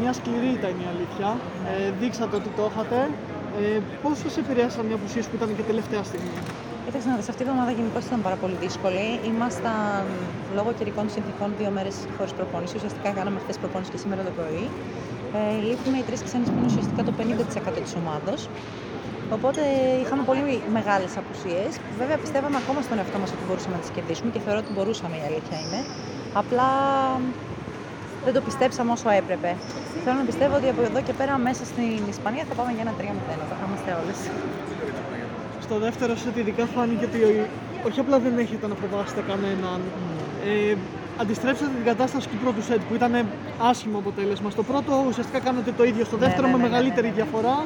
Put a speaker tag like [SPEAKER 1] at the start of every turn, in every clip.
[SPEAKER 1] Μια σκληρή ήταν η αλήθεια. Ε, δείξατε ότι το είχατε. Ε, Πώ σα επηρέασαν οι απουσίες που ήταν και τελευταία στιγμή;
[SPEAKER 2] Κοίταξε να δεις, αυτή η εβδομάδα γενικώς ήταν πάρα πολύ δύσκολη. Ήμασταν λόγω καιρικών συνθήκων δύο μέρες χωρίς προπόνηση. Ουσιαστικά κάναμε χθε προπόνηση και σήμερα το πρωί. Ε, λείπουν οι τρεις ξένε που είναι ουσιαστικά το 50% της ομάδα. Οπότε είχαμε πολύ μεγάλες απουσίες. Βέβαια πιστεύαμε ακόμα στον εαυτό μας ότι μπορούσαμε να τις κερδίσουμε και θεωρώ ότι μπορούσαμε η αλήθεια είναι. Απλά δεν το πιστέψαμε όσο έπρεπε. Θέλω να πιστεύω ότι από εδώ και πέρα μέσα στην Ισπανία θα πάμε για ένα 3-0. Θα είμαστε όλες.
[SPEAKER 1] Στο δεύτερο σετ ειδικά φάνηκε ότι όχι απλά δεν έχετε να φοβάσετε κανέναν. Ε, αντιστρέψατε την κατάσταση του πρώτου σετ που ήταν άσχημο αποτέλεσμα. Στο πρώτο ουσιαστικά κάνετε το ίδιο. Στο
[SPEAKER 2] Ναι,
[SPEAKER 1] δεύτερο
[SPEAKER 2] ναι,
[SPEAKER 1] με
[SPEAKER 2] ναι, ναι,
[SPEAKER 1] μεγαλύτερη
[SPEAKER 2] ναι.
[SPEAKER 1] διαφορά.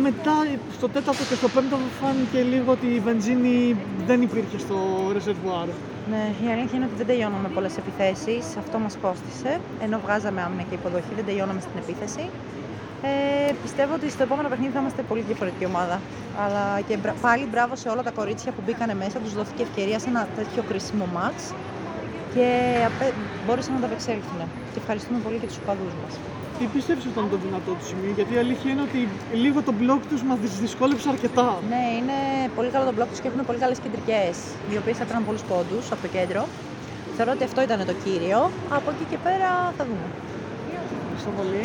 [SPEAKER 1] Μετά στο τέταρτο και στο πέμπτο φάνηκε λίγο ότι η βενζίνη δεν υπήρχε στο ρεζερβουάρ.
[SPEAKER 2] Ναι, η αλήθεια είναι ότι δεν τελειώναμε πολλές επιθέσεις. Αυτό μας κόστησε. Ενώ βγάζαμε άμυνα και υποδοχή, δεν τελειώναμε στην επίθεση. Ε, πιστεύω ότι στο επόμενο παιχνίδι θα είμαστε πολύ διαφορετική ομάδα. Αλλά και μπρα- πάλι μπράβο σε όλα τα κορίτσια που μπήκανε μέσα, τους δόθηκε ευκαιρία σε ένα τέτοιο κρίσιμο μάτς και απέ- μπόρεσαν να τα απεξέλθουν. Και ευχαριστούμε πολύ και τους οπαδούς μας.
[SPEAKER 1] Τι πιστεύεις ότι ήταν το δυνατό του σημείο, γιατί η αλήθεια είναι ότι λίγο το μπλοκ τους μας δυσκόλεψε αρκετά.
[SPEAKER 2] Ναι, είναι πολύ καλό το μπλοκ τους και έχουν πολύ καλές κεντρικές, οι οποίες έκαναν πολλούς πόντους από το κέντρο. Θεωρώ ότι αυτό ήταν το κύριο. Από εκεί και πέρα θα δούμε.
[SPEAKER 1] Ευχαριστώ πολύ.